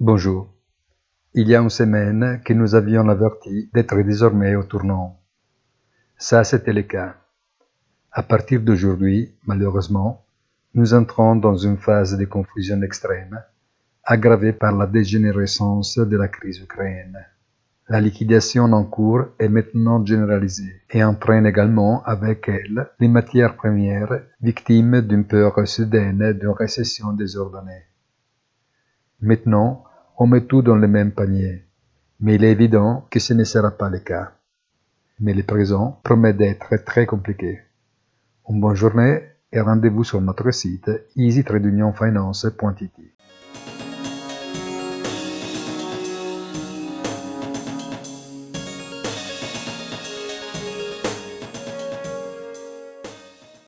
Bonjour. Il y a une semaine que nous avions averti d'être désormais au tournant. Ça, c'était le cas. À partir d'aujourd'hui, malheureusement, nous entrons dans une phase de confusion extrême, aggravée par la dégénérescence de la crise ukrainienne. La liquidation en cours est maintenant généralisée et entraîne également avec elle les matières premières victimes d'une peur soudaine d'une récession désordonnée. Maintenant, on met tout dans le même panier, mais il est évident que ce ne sera pas le cas. Mais le présent promet d'être très compliqué. Une bonne journée et rendez-vous sur notre site easy-finance.it.